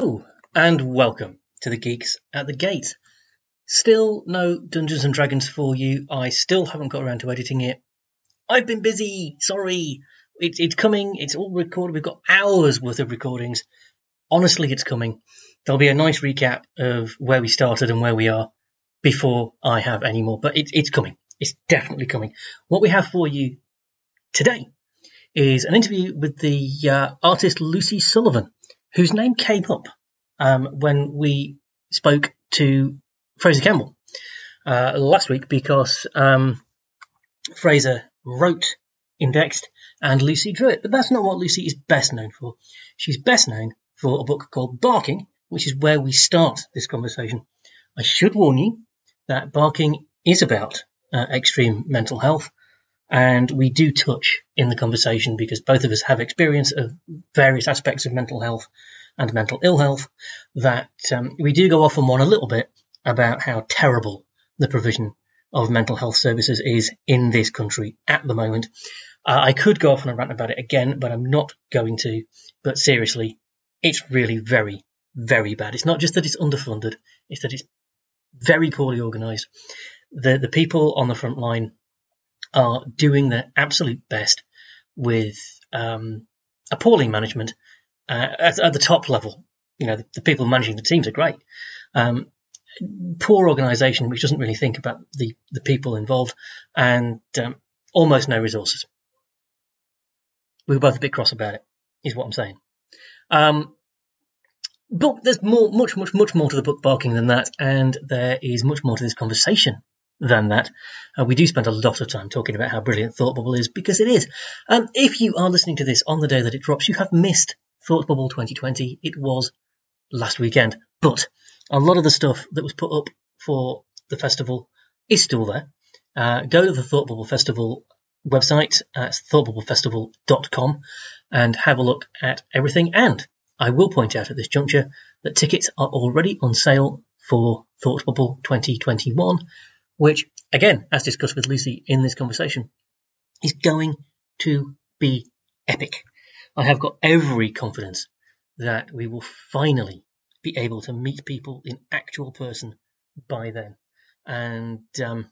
Hello and welcome to the Geeks at the Gate. Still no Dungeons and Dragons for you. I still haven't got around to editing it. I've been busy. Sorry. It's it's coming. It's all recorded. We've got hours worth of recordings. Honestly, it's coming. There'll be a nice recap of where we started and where we are before I have any more. But it's it's coming. It's definitely coming. What we have for you today is an interview with the uh, artist Lucy Sullivan, whose name came up um, when we spoke to Fraser Campbell uh, last week because um, Fraser wrote Indexed and Lucy drew it. But that's not what Lucy is best known for. She's best known for a book called Barking, which is where we start this conversation. I should warn you that Barking is about uh, extreme mental health. And we do touch in the conversation because both of us have experience of various aspects of mental health and mental ill health that um, we do go off on one a little bit about how terrible the provision of mental health services is in this country at the moment. Uh, I could go off on a rant about it again, but I'm not going to. But seriously, it's really very, very bad. It's not just that it's underfunded, it's that it's very poorly organised. The, the people on the front line are doing their absolute best with um, appalling management uh, at, at, the top level. You know, the, the, people managing the teams are great. Um, poor organisation which doesn't really think about the, the people involved and um, almost no resources. We were both a bit cross about it, is what I'm saying. Um, but there's more, much, much, much more to the book barking than that, and there is much more to this conversation than that. Uh, we do spend a lot of time talking about how brilliant Thought Bubble is because it is. Um, if you are listening to this on the day that it drops, you have missed Thought Bubble 2020. It was last weekend, but a lot of the stuff that was put up for the festival is still there. Uh, go to the Thought Bubble Festival website at thoughtbubblefestival.com and have a look at everything. And I will point out at this juncture that tickets are already on sale for Thought Bubble 2021 which, again, as discussed with Lucy in this conversation, is going to be epic. I have got every confidence that we will finally be able to meet people in actual person by then. And um,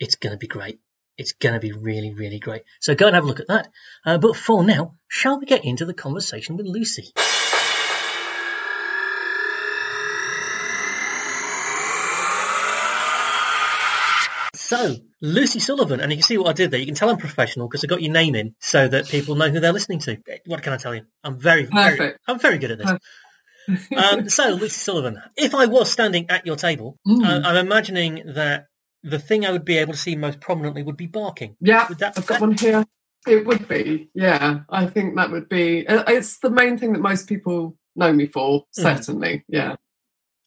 it's going to be great. It's going to be really, really great. So go and have a look at that. Uh, but for now, shall we get into the conversation with Lucy? So, Lucy Sullivan, and you can see what I did there. You can tell I'm professional because I got your name in so that people know who they're listening to. What can I tell you? I'm very, very I'm very good at this. um, so, Lucy Sullivan, if I was standing at your table, mm. uh, I'm imagining that the thing I would be able to see most prominently would be barking. Yeah, that, I've got that... one here. It would be, yeah. I think that would be. Uh, it's the main thing that most people know me for, mm. certainly. Mm. Yeah.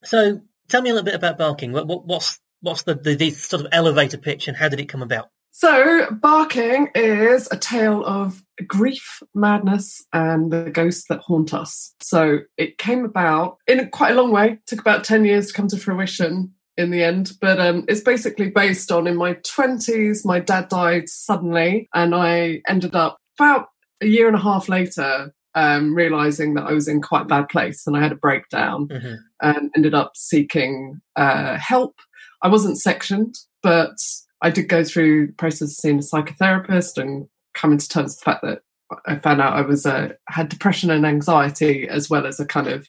So, tell me a little bit about barking. What, what, what's what's the, the, the sort of elevator pitch and how did it come about? So, Barking is a tale of grief, madness, and the ghosts that haunt us. So, it came about in quite a long way, it took about 10 years to come to fruition in the end. But um, it's basically based on in my 20s, my dad died suddenly, and I ended up about a year and a half later um, realizing that I was in quite a bad place and I had a breakdown mm-hmm. and ended up seeking uh, help I wasn't sectioned, but I did go through the process of seeing a psychotherapist and coming to terms with the fact that I found out I was uh, had depression and anxiety as well as a kind of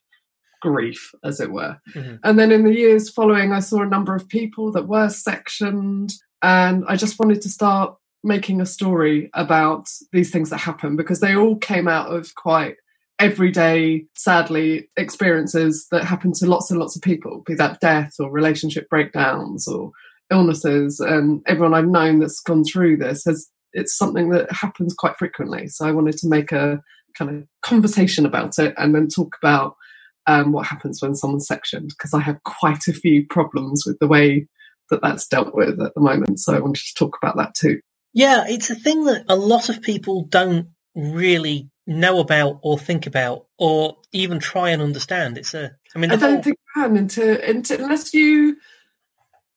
grief, as it were. Mm-hmm. And then in the years following, I saw a number of people that were sectioned, and I just wanted to start making a story about these things that happen because they all came out of quite everyday, sadly, experiences that happen to lots and lots of people, be that death or relationship breakdowns or illnesses. And everyone I've known that's gone through this has it's something that happens quite frequently. So I wanted to make a kind of conversation about it and then talk about um, what happens when someone's sectioned because I have quite a few problems with the way that that's dealt with at the moment. So I wanted to talk about that too. Yeah, it's a thing that a lot of people don't really know about or think about or even try and understand. It's a, I mean, I don't whole... think you can until, until, unless you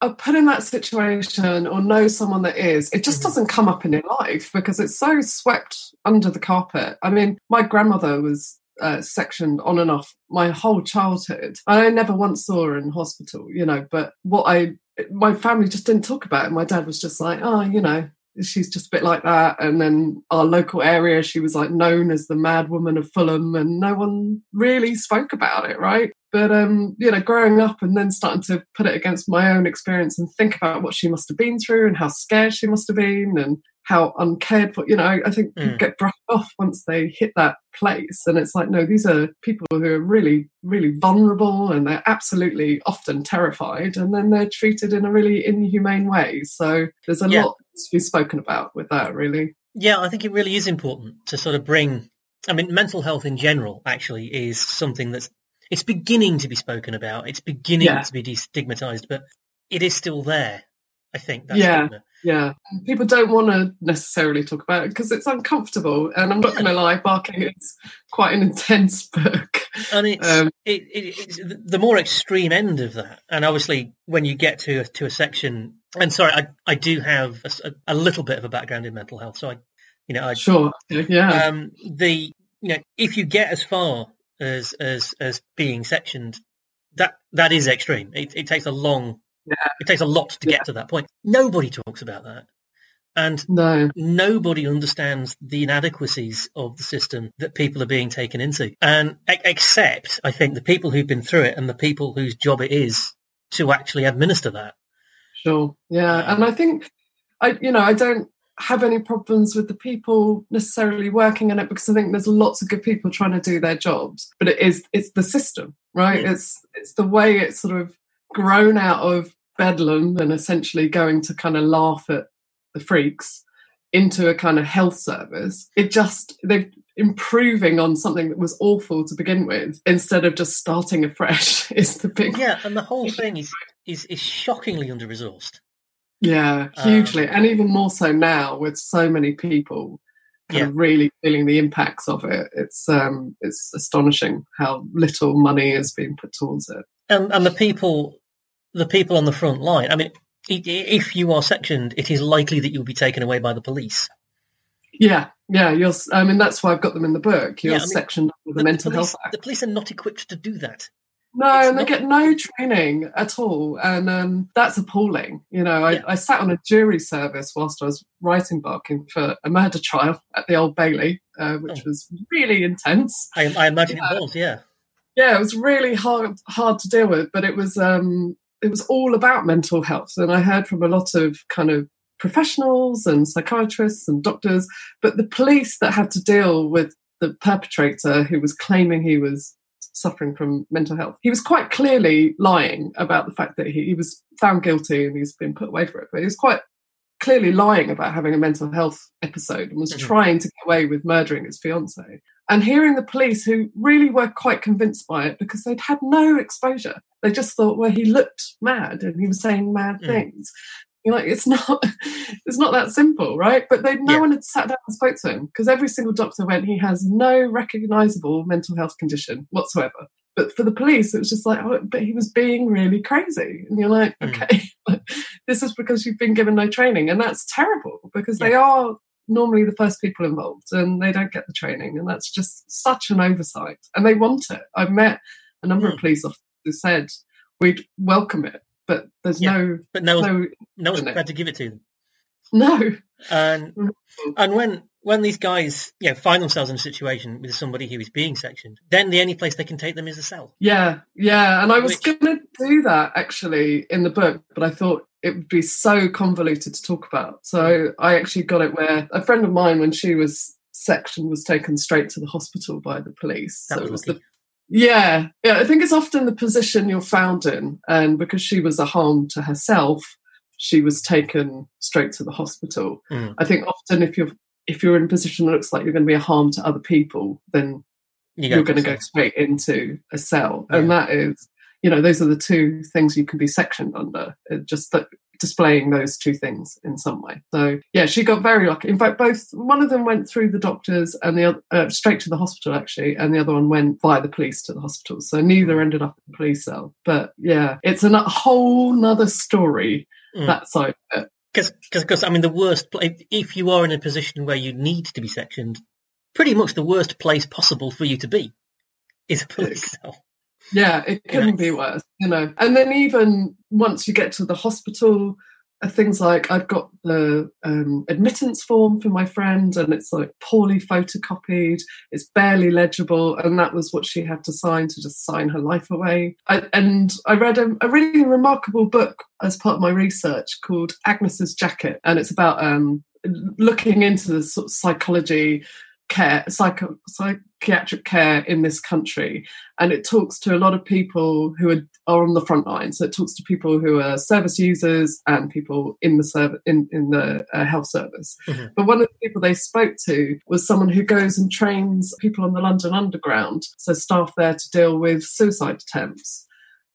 are put in that situation or know someone that is, it just mm-hmm. doesn't come up in your life because it's so swept under the carpet. I mean, my grandmother was uh, sectioned on and off my whole childhood. I never once saw her in hospital, you know, but what I, my family just didn't talk about it. My dad was just like, oh, you know, she's just a bit like that. And then our local area, she was like known as the mad woman of Fulham, and no one really spoke about it, right? But um, you know, growing up and then starting to put it against my own experience and think about what she must have been through and how scared she must have been and how uncared for. You know, I think people Mm. get brushed off once they hit that place, and it's like, no, these are people who are really, really vulnerable, and they're absolutely often terrified, and then they're treated in a really inhumane way. So there's a Yeah. lot to be spoken about with that, really. Yeah, I think it really is important to sort of bring. I mean, mental health in general actually is something that's it's beginning to be spoken about. It's beginning Yeah. to be destigmatized, but it is still there. I think that Yeah. stigma. Yeah, people don't want to necessarily talk about it because it's uncomfortable. And I'm not going to lie, Barking is quite an intense book. and it's, Um, it, it, it's the more extreme end of that. And obviously, when you get to a, to a section, and sorry, I, I do have a little bit of a background in mental health, so I, you know, I, Sure, yeah, um, the you know, if you get as far as as as being sectioned, that that is extreme. It, it takes a long, Yeah. it takes a lot to Yeah. get to that point. Nobody talks about that, and no, nobody understands the inadequacies of the system that people are being taken into. And except, I think, the people who've been through it and the people whose job it is to actually administer that. sure, yeah. Um, And I think I, you know, I don't have any problems with the people necessarily working in it because I think there's lots of good people trying to do their jobs. But it is, it's the system, right? It's it's the way it's sort of grown out of bedlam and essentially going to kind of laugh at the freaks into a kind of health service. It just they're improving on something that was awful to begin with instead of just starting afresh. Is the big Yeah, and the whole thing is is, is shockingly under resourced. Yeah, Um, hugely, and even more so now with so many people Yeah. really feeling the impacts of it. It's um, it's astonishing how little money is being put towards it. and and the people the people on the front line i mean if you are sectioned it is likely that you'll be taken away by the police Yeah, yeah. You're. I mean, that's why I've got them in the book. You're Yeah, I mean, sectioned under the, Mental police, Health Act. the police are not equipped to do that No, It's and they not- get no training at all, and um, that's appalling. You know, I, Yeah. I sat on a jury service whilst I was writing barking for a murder trial at the Old Bailey, uh, which Oh. was really intense. i, I imagine Yeah. it was yeah yeah, it was really hard hard to deal with, but it was um it was all about mental health, and I heard from a lot of kind of professionals and psychiatrists and doctors, but the police that had to deal with the perpetrator who was claiming he was suffering from mental health. He was quite clearly lying about the fact that he, he was found guilty and he's been put away for it, but he was quite clearly lying about having a mental health episode and was Mhm. trying to get away with murdering his fiance and hearing the police who really were quite convinced by it because they'd had no exposure. They just thought, well, he looked mad and he was saying mad Mm. things. You're like, it's not, it's not that simple, right? But they, no Yeah. one had sat down and spoke to him because every single doctor went, he has no recognizable mental health condition whatsoever. But for the police, it was just like, oh, but he was being really crazy. And you're like, Mm. okay, this is because you've been given no training. And that's terrible because they are normally the first people involved and they don't get the training. And that's just such an oversight. And they want it. I've met a number Mm. of police officers who said, we'd welcome it, but there's Yeah. no, but no one's, no, no one's prepared to give it to them no. and Mhm. and when when these guys you know find themselves in a situation with somebody who is being sectioned then the only place they can take them is the cell Yeah, yeah. And I was Which- going to do that actually in the book, but I thought it would be so convoluted to talk about. So I actually got it where a friend of mine, when she was sectioned, was taken straight to the hospital by the police. that so was it was the yeah, yeah. I think it's often the position you're found in, and because she was a harm to herself, she was taken straight to the hospital. Mm. I think often if you're if you're in a position that looks like you're going to be a harm to other people, then you you're going to go straight into a cell, Yeah. and that is, you know, those are the two things you can be sectioned under. uh, Just that displaying those two things in some way. So yeah, she got very lucky. In fact, both one of them went through the doctors and the other uh, straight to the hospital actually, and the other one went via the police to the hospital. So neither ended up in the police cell. But yeah, it's a whole nother story Mm. that side of it. Because, I mean, the worst, if- if you are in a position where you need to be sectioned, pretty much the worst place possible for you to be is a police cell. Yeah, it couldn't be worse, you know. And then even once you get to the hospital, uh, things like I've got the um, admittance form for my friend, and it's like poorly photocopied, it's barely legible, and that was what she had to sign to just sign her life away. I, and I read a, a really remarkable book as part of my research called Agnes's Jacket, and it's about um, looking into the sort of psychology care psycho, psycho, psychiatric care in this country and it talks to a lot of people who are, are on the front line. So it talks to people who are service users and people in the service in, in the uh, health service. Mhm. but one of the people they spoke to was someone who goes and trains people on the london underground so staff there to deal with suicide attempts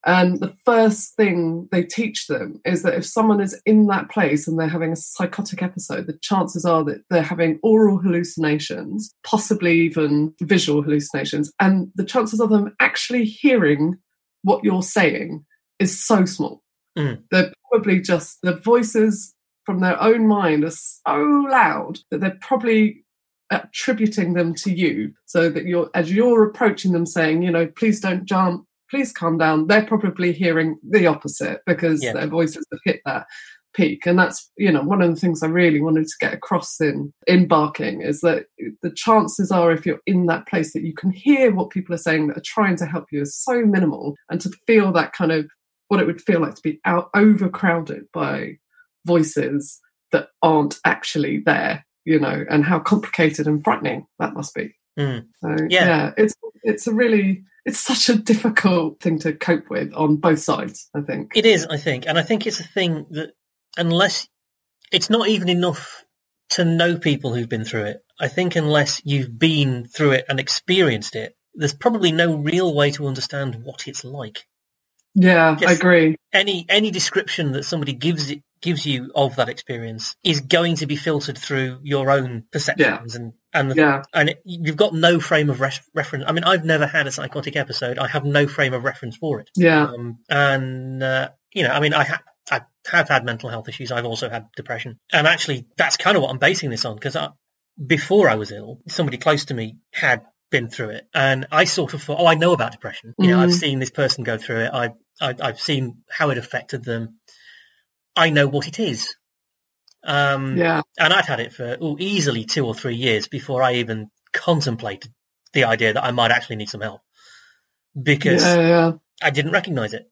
and the first thing they teach them is that if someone is in that place and they're having a psychotic episode, the chances are that they're having aural hallucinations, possibly even visual hallucinations, and the chances of them actually hearing what you're saying is so small. Mm. They're probably just the voices from their own mind are so loud that they're probably attributing them to you so that you're as you're approaching them saying you know please don't jump please calm down. They're probably hearing the opposite because Yeah. their voices have hit that peak. And that's you know one of the things i really wanted to get across in embarking is that the chances are if you're in that place that you can hear what people are saying that are trying to help you is so minimal. And to feel that kind of what it would feel like to be out overcrowded by voices that aren't actually there you know and how complicated and frightening that must be Mm. so Yeah. yeah. it's it's a really it's such a difficult thing to cope with on both sides i think It is, I think, and I think it's a thing that unless it's not even enough to know people who've been through it. I think unless you've been through it and experienced it, there's probably no real way to understand what it's like. Yeah i agree Any any description that somebody gives it gives you of that experience is going to be filtered through your own perceptions and and the, yeah and it, you've got no frame of res- reference. I mean, I've never had a psychotic episode. I have no frame of reference for it. yeah Um, and uh, you know, I mean, I, ha- I have had mental health issues. I've also had depression, and actually, that's kind of what I'm basing this on because before I was ill, somebody close to me had been through it, and I sort of thought, oh, I know about depression. You know, I've Mhm. seen this person go through it. I, I I've seen how it affected them. I know what it is. Um, yeah and I'd had it for ooh, easily two or three years before I even contemplated the idea that I might actually need some help because yeah yeah I didn't recognize it.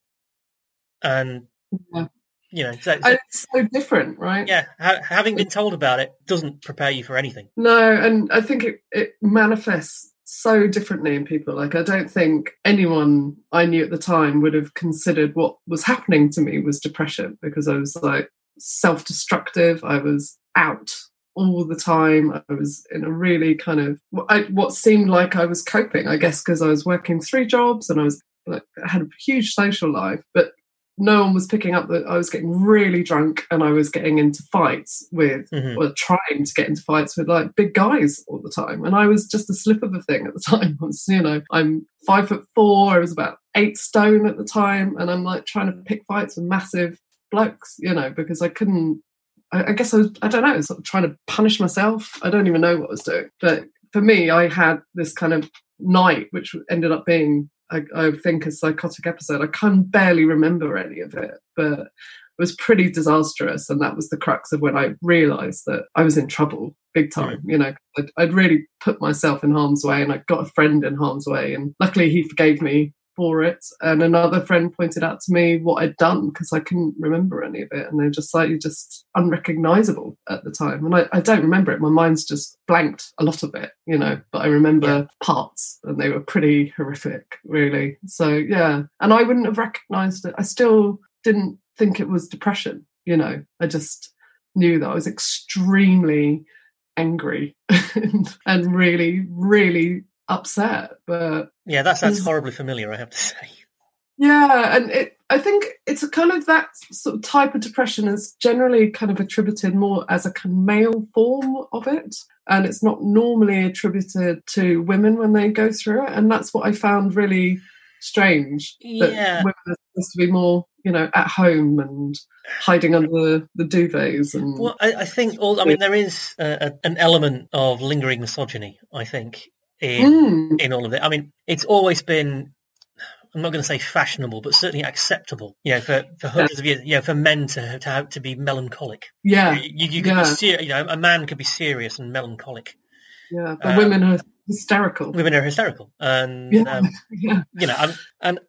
And, Yeah. you know, so, so- And it's so different right yeah, ha- having been told about it doesn't prepare you for anything. No, and I think it, it manifests so differently in people. Like, I don't think anyone I knew at the time would have considered what was happening to me was depression because I was like self destructive. I was out all the time. I was in a really kind of what I, what seemed like I was coping, I guess, because I was working three jobs and I was like, I had a huge social life, but no one was picking up that I was getting really drunk and I was getting into fights with Mhm. were trying to get into fights with like big guys all the time. And I was just a slip of a thing at the time. I was, you know, I'm five foot four, I was about eight stone at the time, and I'm like trying to pick fights with massive blokes, you know, because I couldn't I, I guess I was I don't know, sort of trying to punish myself. I don't even know what I was doing. But for me, I had this kind of night which ended up being I, I think a psychotic episode. I can barely remember any of it, but it was pretty disastrous. And that was the crux of when I realized that I was in trouble big time. You know, I'd, I'd really put myself in harm's way and I got a friend in harm's way. And luckily he forgave me for it. And another friend pointed out to me what I'd done because I couldn't remember any of it. And they're just slightly just unrecognizable at the time. And I, I don't remember it. My mind's just blanked a lot of it, you know, but I remember Yeah. parts and they were pretty horrific, really. So, yeah. And I wouldn't have recognized it. I still didn't think it was depression, you know, I just knew that I was extremely angry and, and really, really upset. But Yeah, that sounds horribly familiar, I have to say. yeah, and it I think it's a kind of that sort of type of depression is generally kind of attributed more as a kind of male form of it. And it's not normally attributed to women when they go through it. And that's what I found really strange. That Yeah. women are supposed to be more, you know, at home and hiding under the duvets and Well, I, I think all. I mean, there is uh, a, an element of lingering misogyny. I think in Mm, in all of it. I mean, it's always been. I'm not going to say fashionable, but certainly acceptable. You know, for, for hundreds of years, you know, for men to to have to be melancholic. yeah, You, you could yeah. be ser- you know, a man could be serious and melancholic. yeah. The Um, women are hysterical. Women are hysterical, and Yeah. um, Yeah. you know, and, and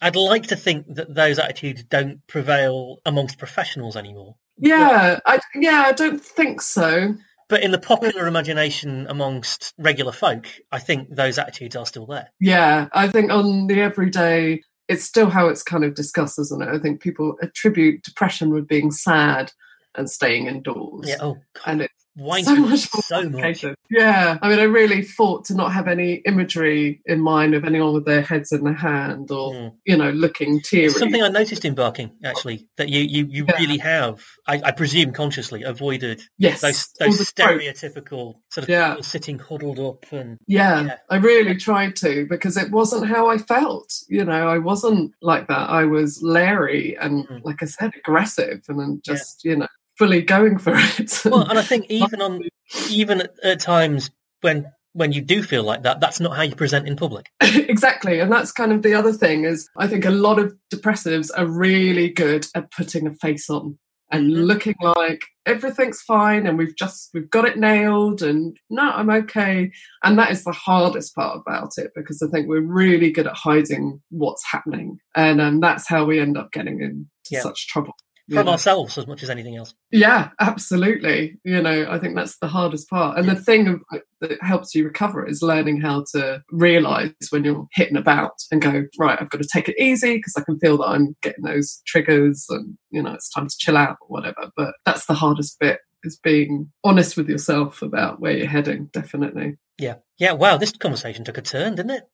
I'd like to think that those attitudes don't prevail amongst professionals anymore. Yeah, I yeah, I don't think so. But in the popular imagination amongst regular folk, I think those attitudes are still there. Yeah, I think on the everyday, it's still how it's kind of discussed, isn't it? I think people attribute depression with being sad and staying indoors. Yeah. Oh, God. And it's Wine so much more so much. Yeah, I mean, I really fought to not have any imagery in mind of anyone with their heads in their hand or, Mm. you know, looking teary. Something I noticed in barking, actually, that you you, you Yeah. really have, I, I presume consciously, avoided yes, those those the stereotypical sort of Yeah. sitting huddled up and Yeah, Yeah. I really tried to because it wasn't how I felt. You know, I wasn't like that. I was leery and, Mhm. like I said, aggressive and then just, you know, fully going for it. well, and I think even on even at, at times when when you do feel like that, that's not how you present in public. exactly. And that's kind of the other thing is I think a lot of depressives are really good at putting a face on and Mhm. looking like everything's fine and we've just we've got it nailed and no i'm okay and that is the hardest part about it because i think we're really good at hiding what's happening and um, that's how we end up getting into Yeah. such trouble From know. ourselves as much as anything else. yeah absolutely you know i think that's the hardest part and the thing that helps you recover is learning how to realize when you're hitting about and go right i've got to take it easy because i can feel that i'm getting those triggers and you know it's time to chill out or whatever but that's the hardest bit is being honest with yourself about where you're heading definitely Yeah. Yeah. Wow. This conversation took a turn, didn't it?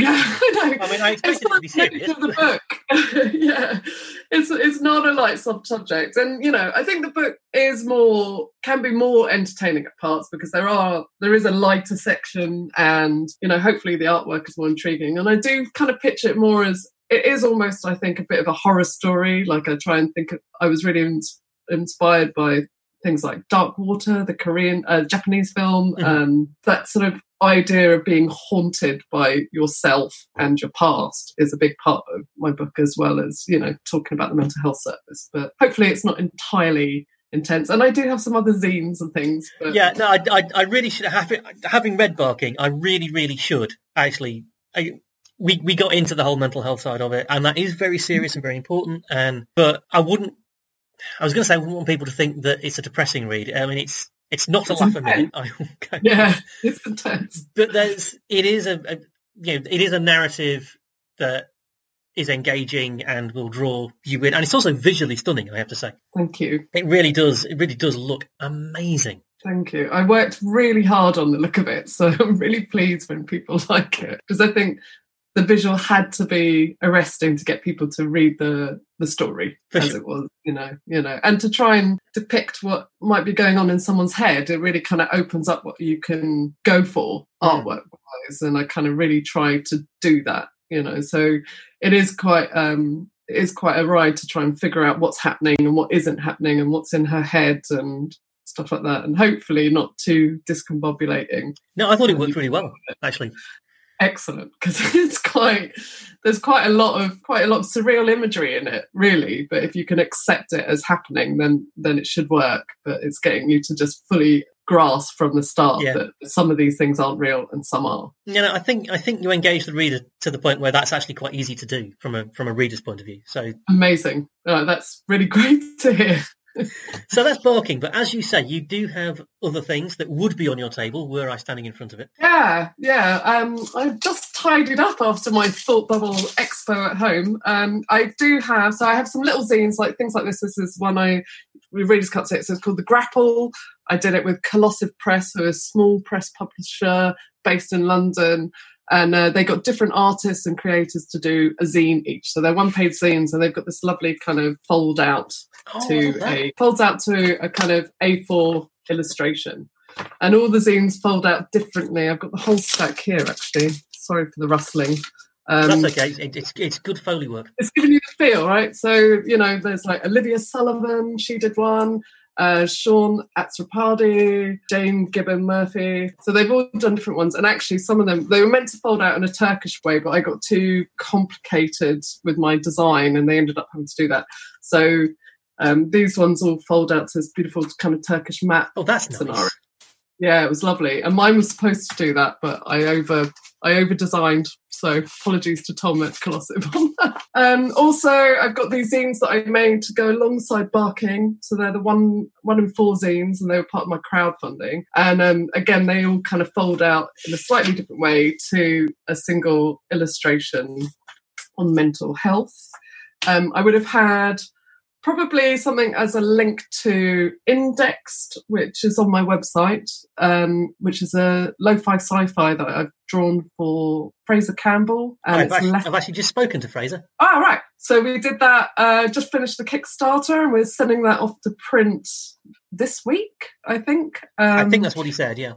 yeah i know I mean, I it's expected it to be serious. of the book. yeah, it's it's not a light sub subject, and you know, I think the book is more can be more entertaining at parts because there are there is a lighter section, and you know, hopefully the artwork is more intriguing, and I do kind of pitch it more as it is almost, I think, a bit of a horror story. Like I try and think, of, I was really ins- inspired by things like Dark Water, the Korean, uh, Japanese film, Mhm. um, that sort of idea of being haunted by yourself and your past is a big part of my book as well as you know talking about the mental health service but hopefully it's not entirely intense and i do have some other zines and things but Yeah. No, I, I, I really should have it. Having read Barking, I really, really should actually. I, we we got into the whole mental health side of it, and that is very serious and very important. And but I wouldn't. I was going to say I wouldn't want people to think that it's a depressing read. I mean, it's it's not a It's laugh a minute. Okay. yeah it's intense but there's it is a, a you know it is a narrative that is engaging and will draw you in, and it's also visually stunning. I have to say, thank you it really does. It really does look amazing. Thank you. I worked really hard on the look of it, so I'm really pleased when people like it because I think the visual had to be arresting to get people to read the the story as it was, you know, you know, and to try and depict what might be going on in someone's head. It really kind of opens up what you can go for artwork wise, and I kind of really try to do that, you know. So it is quite um it is quite a ride to try and figure out what's happening and what isn't happening and what's in her head and stuff like that and hopefully not too discombobulating No, I thought it worked really well, actually. Excellent because it's quite there's quite a lot of quite a lot of surreal imagery in it really. But if you can accept it as happening then then it should work. But it's getting you to just fully grasp from the start Yeah. that some of these things aren't real and some are. You know, I think I think you engage the reader to the point where that's actually quite easy to do from a from a reader's point of view. So amazing. Uh, that's really great to hear so that's barking. But as you say, you do have other things that would be on your table were I standing in front of it. Yeah, yeah. Um, I've just tidied up after my thought bubble expo at home. Um, I do have, so I have some little zines, like things like this. This is one I, we Readers Cut it, so it's called The Grapple. I did it with Colossive Press, who are a small press publisher based in London. And uh, they got different artists and creators to do a zine each. So they're one page zines and they've got this lovely kind of fold out Oh, to a folds out to a kind of A4 illustration. And all the zines fold out differently. I've got the whole stack here actually. Sorry for the rustling. Um, that's okay. It, it's it's good foley work. it's giving you the feel, right? So, you know, there's like Olivia Sullivan, she did one. Uh, Sean Azzopardi, Jane Gibbon Murphy. So they've all done different ones. And actually, some of them, they were meant to fold out in a Turkish way, but I got too complicated with my design and they ended up having to do that. So um, these ones all fold out to this beautiful kind of Turkish map Oh, that's nice. scenario. Yeah, it was lovely. And mine was supposed to do that, but I over I over designed. So apologies to Tom at Colossive on that. Um, also, I've got these zines that I made to go alongside Barking. So they're the one one in four zines, and they were part of my crowdfunding. And um, again, they all kind of fold out in a slightly different way to a single illustration on mental health. Um, I would have had probably something as a link to Indexed, which is on my website, um, which is a lo-fi sci-fi that I've drawn for Fraser Campbell. And I've actually, left- I've actually just spoken to Fraser. Ah, right. So we did that. Uh, just finished the Kickstarter, and we're sending that off to print this week. I think. Um, I think that's what he said. Yeah.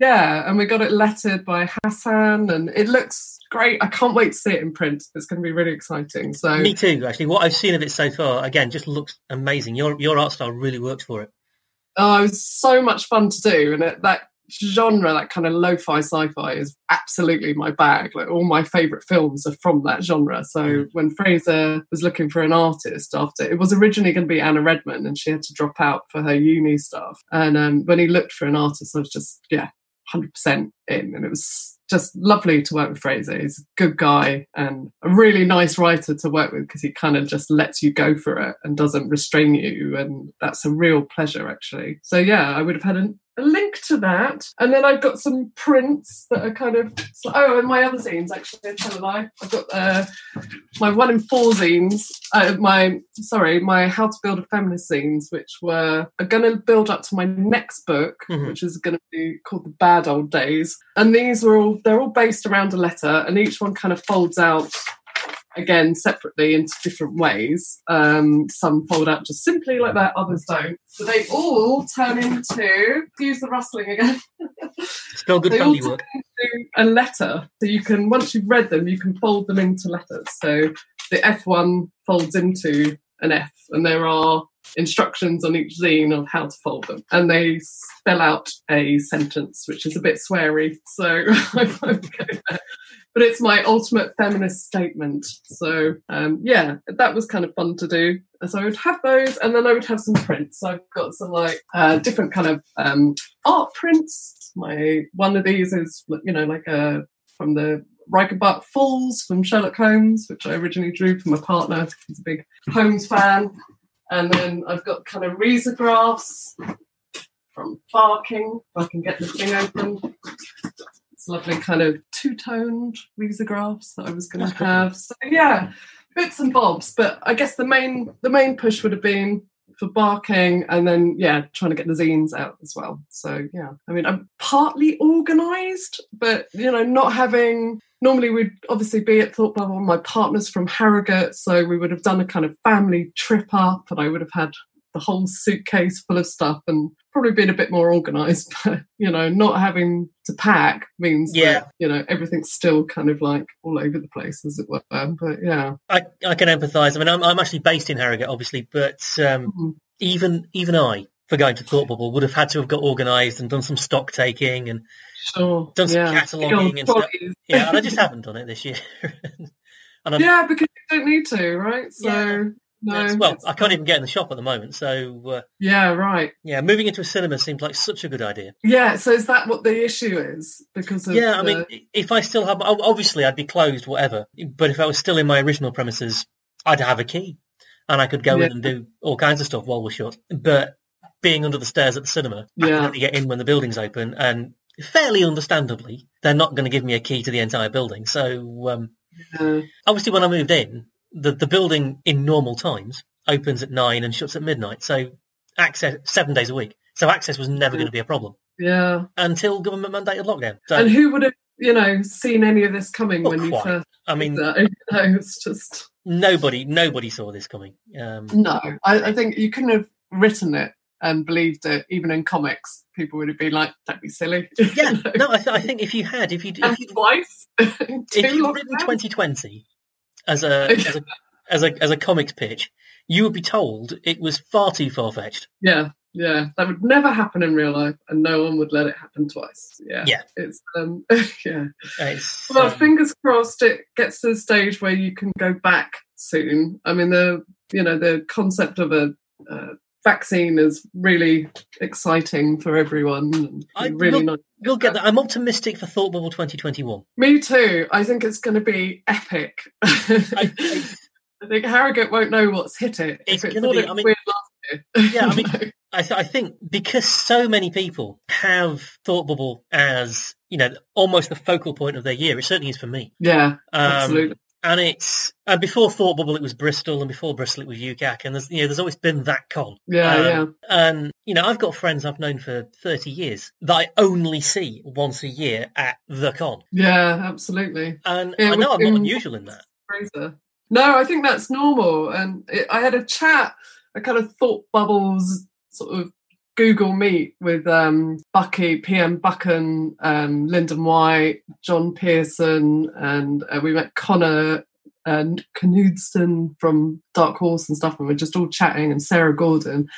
Yeah, and we got it lettered by Hassan, and it looks great. I can't wait to see it in print. It's going to be really exciting. So Me too. Actually, what I've seen of it so far, again, just looks amazing. Your your art style really works for it. Oh, it was so much fun to do, and it, that genre, that kind of lo-fi sci-fi, is absolutely my bag. Like all my favourite films are from that genre. So Mm. when Fraser was looking for an artist after it was originally going to be Anna Redman, and she had to drop out for her uni stuff. And um, when he looked for an artist, I was just yeah, hundred percent in, and it was just lovely to work with Fraser. He's a good guy and a really nice writer to work with because he kind of just lets you go for it and doesn't restrain you. And that's a real pleasure, actually. So, yeah, I would have had a, a link to that. And then I've got some prints that are kind of. Oh, and my other zines, actually, tell a lie. I've got uh, my one in four zines, uh, my, sorry, my How to Build a Feminist zines, which were are going to build up to my next book, Mhm. which is going to be called The Bad Old Days. And these were all, they're all based around a letter, and each one kind of folds out again separately into different ways. Um, some fold out just simply like that, others don't. So they all turn into, use the rustling again, Still good they all family turn work. into a letter. So you can, once you've read them, you can fold them into letters. So the F1 folds into an F, and there are instructions on each zine of how to fold them. And they spell out a sentence, which is a bit sweary. So I won't go there. But it's my ultimate feminist statement. So um, yeah, that was kind of fun to do. So I would have those, and then I would have some prints. So I've got some like uh, different kind of um, art prints. My one of these is you know like a from the Reichenbach Falls from Sherlock Holmes, which I originally drew for my partner. He's a big Holmes fan. And then I've got kind of risographs from Barking. If I can get the thing open. It's lovely kind of two-toned risographs that I was going to have. So yeah, bits and bobs. But I guess the main the main push would have been for barking and then yeah trying to get the zines out as well. So yeah i mean i'm partly organized but you know not having normally we'd obviously be at thought bubble my partner's from harrogate so we would have done a kind of family trip up and i would have had the whole suitcase full of stuff and probably been a bit more organized but you know not having to pack means Yeah. that you know everything's still kind of like all over the place as it were but yeah I, I can empathise. I mean, I'm, I'm actually based in Harrogate, obviously, but um, Mhm. even even I, for going to Thought Bubble, would have had to have got organised and done some stock taking and sure Done some yeah. cataloguing and stuff. Yeah, and I just haven't done it this year. and I'm, yeah, because you don't need to, right? So Yeah. No, well, I can't even get in the shop at the moment, so uh, Yeah, right. yeah, moving into a cinema seems like such a good idea. Yeah, so is that what the issue is? Because of Yeah, I the- mean, if I still have, obviously I'd be closed, whatever. But if I was still in my original premises, I'd have a key, and I could go Yeah. in and do all kinds of stuff while we're shut. But being under the stairs at the cinema, I Yeah. can only get in when the building's open, and fairly understandably, they're not going to give me a key to the entire building. So um, uh, obviously, when I moved in, the the building in normal times opens at nine and shuts at midnight. So access seven days a week. So access was never Yeah. going to be a problem yeah. until government mandated lockdown. So And who would have, you know, seen any of this coming when you first? I mean, that? You it's just nobody nobody saw this coming. Um, no. I, I think you couldn't have written it and believed it, even in comics. People would have been like, "Don't be silly." yeah, no, I, th- I think if you had, if you if you twice, if you'd written 2020 as a as a as a as a comics pitch, you would be told it was far too far fetched. Yeah, yeah, that would never happen in real life, and no one would let it happen twice. Yeah, Yeah. it's um, yeah. It's, Well, um, fingers crossed it gets to the stage where you can go back soon. I mean, the you know the concept of a uh, vaccine is really exciting for everyone. I- really nice. we'll get that. I'm optimistic for Thought Bubble 2021. Me too. I think it's going to be epic. I, I think Harrogate won't know what's hit it. It's it gonna be- I mean- weird. Yeah, I mean, I, th- I think because so many people have Thought Bubble as you know almost the focal point of their year. It certainly is for me. yeah, Um, absolutely. And it's and before Thought Bubble it was Bristol, and before Bristol it was UKCAC, and there's you know there's always been that con. Yeah, Um, yeah. And you know I've got friends I've known for 30 years that I only see once a year at the con, Yeah, absolutely. and Yeah, I know I'm not unusual in that. Fraser. No, I think that's normal. And it, I had a chat, a kind of thought bubbles sort of Google Meet with um, Bucky, PM Buchan, um, Lyndon White, John Pearson, and uh, we met Connor and Knudsen from Dark Horse and stuff, and we're just all chatting, and Sarah Gordon.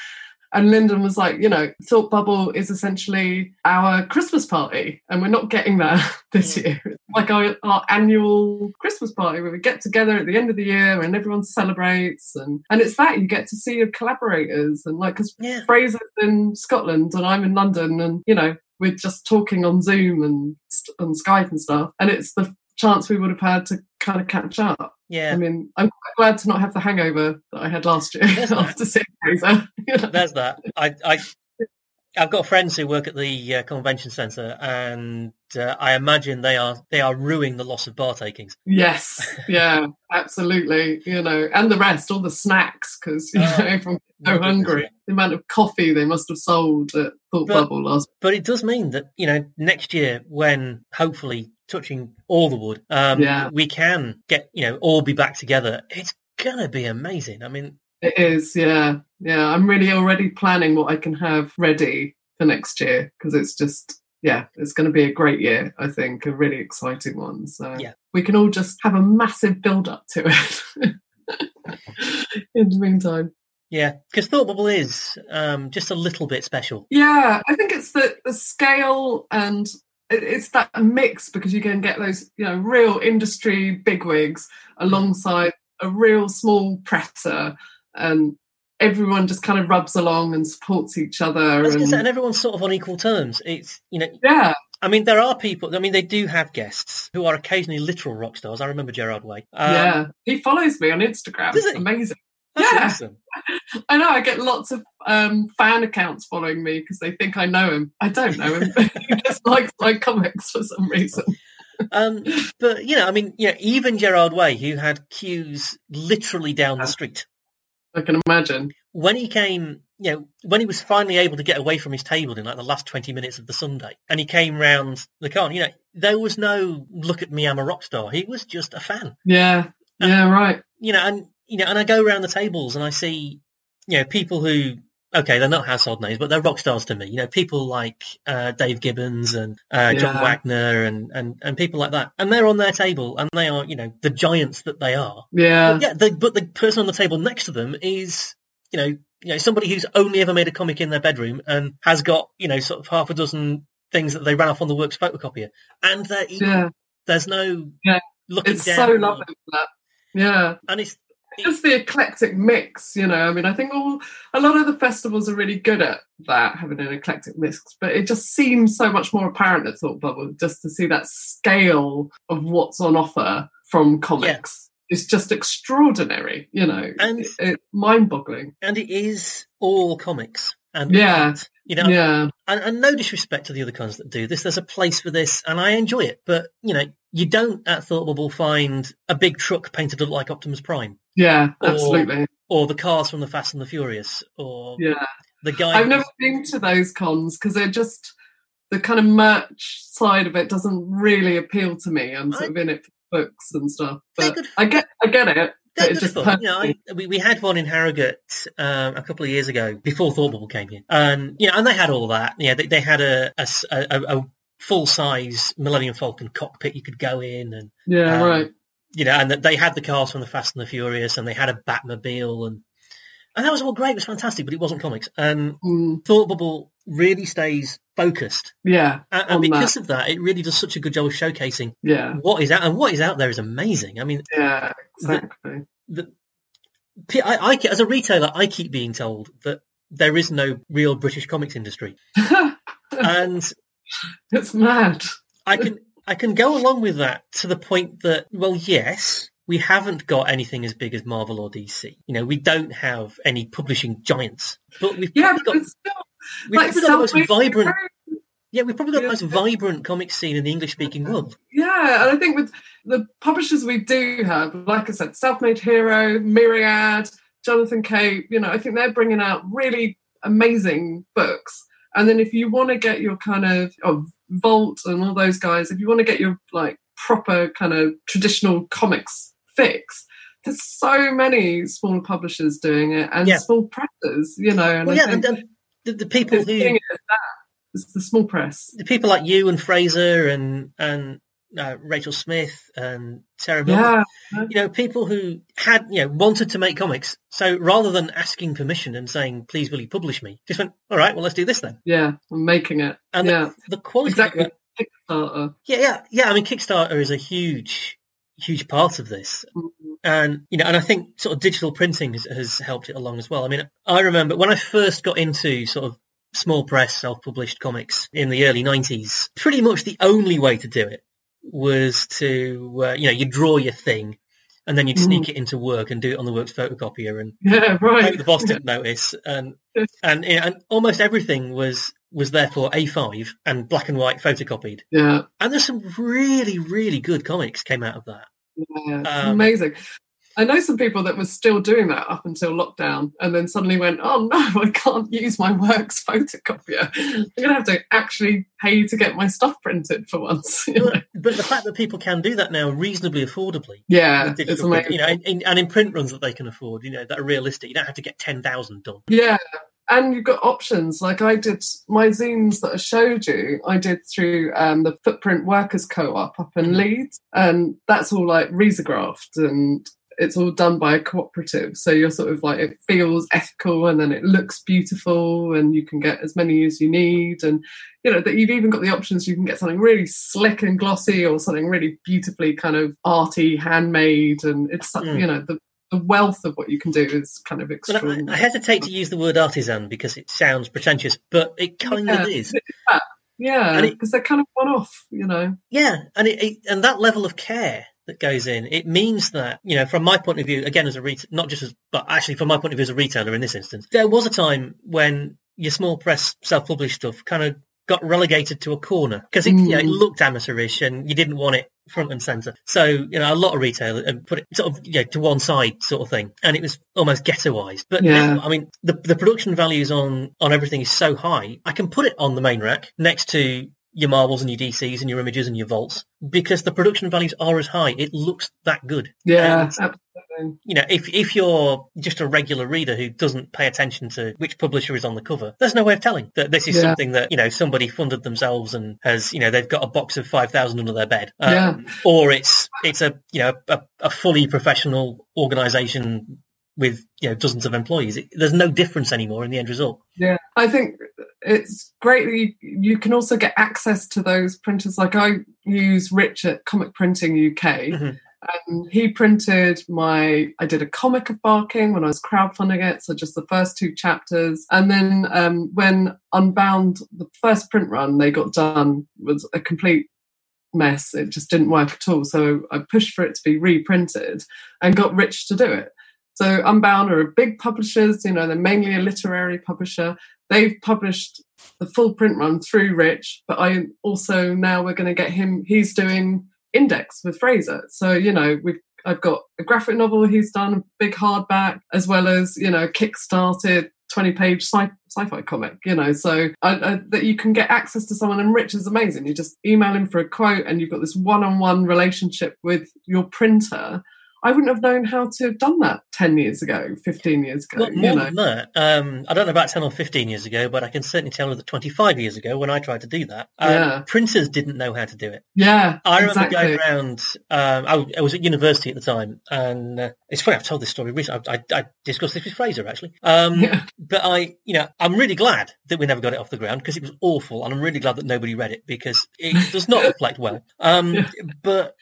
And Lyndon was like, you know, Thought Bubble is essentially our Christmas party, and we're not getting that this Mm. year. It's like our, our annual Christmas party where we get together at the end of the year and everyone celebrates, and and it's that you get to see your collaborators and like because Yeah, Fraser's in Scotland and I'm in London, and you know we're just talking on Zoom and on Skype and stuff, and it's the chance we would have had to kind of catch up. Yeah. I mean, I'm quite glad to not have the hangover that I had last year There's that. after seeing Fraser. There's that. I, I, I've got friends who work at the uh, convention centre, and uh, I imagine they are they are ruining the loss of bar takings. Yes, yeah, absolutely. You know, and the rest, all the snacks, because you Oh, know everyone's my so hungry. The amount of coffee they must have sold at Thought But- Bubble last. But it does mean that you know next year, when hopefully touching all the wood, um, Yeah. we can get you know all be back together. It's gonna be amazing. I mean, It is, yeah, yeah. I'm really already planning what I can have ready for next year because it's just. Yeah, it's going to be a great year, I think, a really exciting one. So Yeah. we can all just have a massive build up to it in the meantime. yeah, because Thought Bubble is um, just a little bit special. Yeah, I think it's the the scale and it's that mix because you can get those you know real industry bigwigs alongside a real small presser, and everyone just kind of rubs along and supports each other. gonna say, And, and everyone's sort of on equal terms. It's you know, yeah, I mean, there are people. I mean, they do have guests who are occasionally literal rock stars. I remember Gerard Way. Um, yeah. He follows me on Instagram. Does he? Amazing. That's Yeah. awesome. I know. I get lots of um, fan accounts following me because they think I know him. I don't know him. but he just likes my comics for some reason. Um, but you know, I mean, you know, even Gerard Way, who had queues literally down the street, I can imagine. when he came, you know, when he was finally able to get away from his table in like the last twenty minutes of the Sunday, and he came round the con, you know, there was no look at me, I'm a rock star. He was just a fan, Yeah. Yeah. Right. you know, and you know, and I go around the tables and I see, you know, people who. Okay, they're not household names, but they're rock stars to me. You know, people like uh, Dave Gibbons and uh, John Yeah. Wagner and, and, and people like that, and they're on their table, and they are, you know, the giants that they are. Yeah. But yeah, the, but the person on the table next to them is, you know, you know, somebody who's only ever made a comic in their bedroom and has got, you know, sort of half a dozen things that they ran off on the works photocopier, and they're. Yeah. There's no Yeah. looking It's down, so lovely that. Yeah. and it's Just the eclectic mix, you know. I mean, I think all a lot of the festivals are really good at that, having an eclectic mix, but it just seems so much more apparent at Thought Bubble just to see that scale of what's on offer from comics. It's just extraordinary, you know. And- It- it's mind-boggling. and it is all comics, and Yeah. art, you know, Yeah, and, and no disrespect to the other cons that do this. There's a place for this, and I enjoy it. But you know, you don't at Thought Bubble find a big truck painted like Optimus Prime, yeah, Or- absolutely. or the cars from the Fast and the Furious, or Yeah. the guy. I've never been to those cons because they're just the kind of merch side of it doesn't really appeal to me. I'm sort I- of in it for books and stuff, but good I get, I get it. They're it's good just fun. You know. I, we, we had one in Harrogate um, a couple of years ago before Thought Bubble came here, and you know, and they had all that. Yeah, they, they had a, a- a- a full size Millennium Falcon cockpit you could go in, and yeah, um, right. you know, and that they had the cars from the Fast and the Furious, and they had a Batmobile, and And that was all great. It was fantastic, but it wasn't comics. And Mm, Thought Bubble really stays focused. yeah, And, and because of that, it really does such a good job of showcasing yeah, what is out. And what is out there is amazing. I mean, yeah, exactly. the, I, I, as a retailer, I keep being told that there is no real British comics industry. and it's mad. I can I can go along with that to the point that well, yes, we haven't got anything as big as Marvel or DC. You know, we don't have any publishing giants, but we've Yeah, probably got it's still we've like probably got the most vibrant yeah we've probably got the most vibrant comic scene in the English speaking world. Yeah, and I think with the publishers we do have, like I said, Self-Made Hero, Myriad, Jonathan Cape, you know, I think they're bringing out really amazing books. And then if you want to get your kind of oh, Vault and all those guys, if you want to get your like proper kind of traditional comics fix, there's so many smaller publishers doing it and Yeah. small presses, you know. And Well, yeah, and the, the people who doing it that. It's the small press. the people like you and Fraser and and uh, Rachel Smith and Sarah Milton, Yeah, you know, people who had, you know, wanted to make comics. So rather than asking permission and saying, please, will you publish me? Just went, all right, well, let's do this then. yeah, I'm making it. And yeah, the quality, exactly. Kickstarter. yeah, yeah, yeah. I mean, Kickstarter is a huge, huge part of this. Mhm. And, you know, and I think sort of digital printing has, has helped it along as well. I mean, I remember when I first got into sort of small press, self-published comics in the early 90s, pretty much the only way to do it was to, uh, you know, you draw your thing and then you'd sneak it into work and do it on the works photocopier and Yeah, right. hope the boss didn't notice. And, and, and almost everything was, was therefore A5 and black and white photocopied. Yeah, And there's some really, really good comics came out of that. yeah, Um, amazing. I know some people that were still doing that up until lockdown, and then suddenly went, "Oh no, I can't use my works photocopier. I'm gonna have to actually pay to get my stuff printed for once." you know? But, the fact that people can do that now reasonably affordably Yeah, it's amazing. you know, in, and in print runs that they can afford, you know, that are realistic. You don't have to get ten thousand done. Yeah. And you've got options. Like I did my zines that I showed you, I did through um, the Footprint Workers Co op up in Mhm. Leeds. And that's all like risographed and it's all done by a cooperative. So you're sort of like, it feels ethical and then it looks beautiful and you can get as many as you need. And, you know, that you've even got the options. You can get something really slick and glossy or something really beautifully kind of arty, handmade. And it's, Mm. you know, the, the wealth of what you can do is kind of But I. I hesitate to use the word artisan because it sounds pretentious, but it kind Yeah. of is. Yeah, because they're kind of one off, you know. Yeah, and it, it and that level of care that goes in, it means that you know, from my point of view, again as a ret- not just as, but actually from my point of view as a retailer in this instance, there was a time when your small press self-published stuff kind of got relegated to a corner because it, you know, it Mm. looked amateurish and you didn't want it front and center. So you know, a lot of retailers and put it sort of you know, to one side sort of thing, and it was almost ghettoized. But Yeah. now, I mean, the the production values on on everything is so high, I can put it on the main rack next to your Marvels and your DCs and your images and your vaults because the production values are as high. It looks that good. Yeah, And, absolutely. you know, if if you're just a regular reader who doesn't pay attention to which publisher is on the cover, there's no way of telling that this is Yeah. something that you know somebody funded themselves and has you know they've got a box of five thousand under their bed, um, Yeah. or it's it's a you know a, a fully professional organisation with you know dozens of employees. It, there's no difference anymore in the end result. Yeah, I think it's great that you, you can also get access to those printers. Like I use Rich at Comic Printing UK, Mhm. and he printed my. I did a comic of Barking when I was crowdfunding it, so just the first two chapters, and then um, when Unbound, the first print run they got done was a complete mess. It just didn't work at all. So I pushed for it to be reprinted and got Rich to do it. So Unbound are a big publishers, you know, they're mainly a literary publisher. They've published the full print run through Rich, but I also now we're going to get him. He's doing Index with Fraser, so you know we've I've got a graphic novel he's done, a big hardback, as well as you know kickstarted twenty page sci- sci-fi comic. You know, so that you can get access to someone, and Rich is amazing. You just email him for a quote, and you've got this one-on-one relationship with your printer I wouldn't have known how to have done that 10 years ago, 15 years ago. Well, more than that, um, I don't know about 10 or 15 years ago, but I can certainly tell you that 25 years ago when I tried to do that, um, yeah. printers didn't know how to do it. Yeah. I remember exactly. going around, um, I, I, was at university at the time, and uh, it's funny, I've told this story recently. I, I, I discussed this with Fraser, actually. Um, yeah. But I, you know, I'm really glad that we never got it off the ground because it was awful, and I'm really glad that nobody read it because it does not reflect well. Um, yeah. But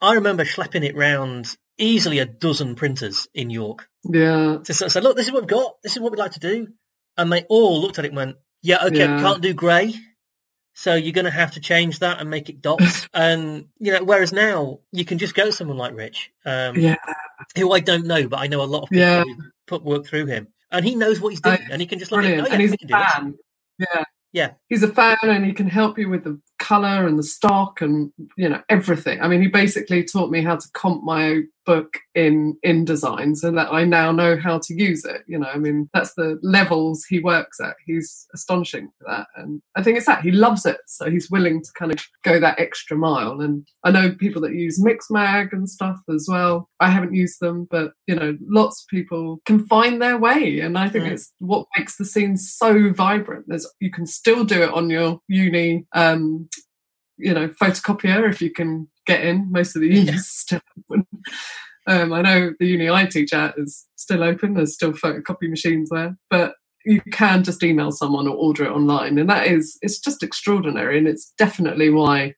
I remember schlepping it round easily a dozen printers in York. Yeah. Say, look, this is what we've got. This is what we'd like to do. And they all looked at it and went, yeah, okay, yeah. can't do grey. So you're going to have to change that and make it dots. and, you know, whereas now you can just go to someone like Rich, um, yeah. who I don't know, but I know a lot of people yeah. put work through him. And he knows what he's doing. I, and he can just like, oh, yeah, and he's a fan. Yeah. Yeah. He's a fan and he can help you with the color and the stock and, you know, everything. I mean, he basically taught me how to comp my book in InDesign so that I now know how to use it. You know, I mean, that's the levels he works at. He's astonishing for that. And I think it's that he loves it. So he's willing to kind of go that extra mile. And I know people that use Mixam and stuff as well. I haven't used them, but you know, lots of people can find their way. And I think mm. it's what makes the scene so vibrant. There's you can still do it on your uni um, you know photocopier if you can get in. Most of the unis yeah. still open. Um, I know the uni I teach at is still open. There's still photocopy machines there, but you can just email someone or order it online, and that is it's just extraordinary, and it's definitely why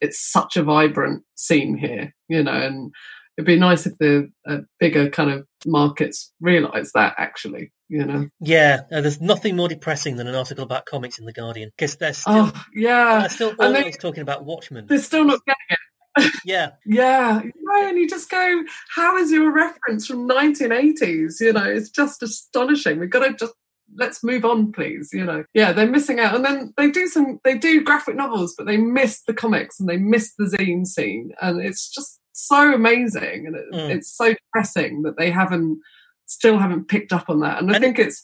it's such a vibrant scene here. You know, and it'd be nice if the uh, bigger kind of markets realise that actually. You know. Yeah, uh, there's nothing more depressing than an article about comics in the Guardian because they're still, oh, yeah, they're still always they, talking about Watchmen. They're still not getting it. Yeah. Yeah. And you just go how is your reference from 1980s you know it's just astonishing. We've got to just let's move on please you know? Yeah they're missing out. And then they do some they do graphic novels but they miss the comics and they miss the zine scene. And it's just so amazing and it, mm. it's so depressing that they haven't still haven't picked up on that and i and think it's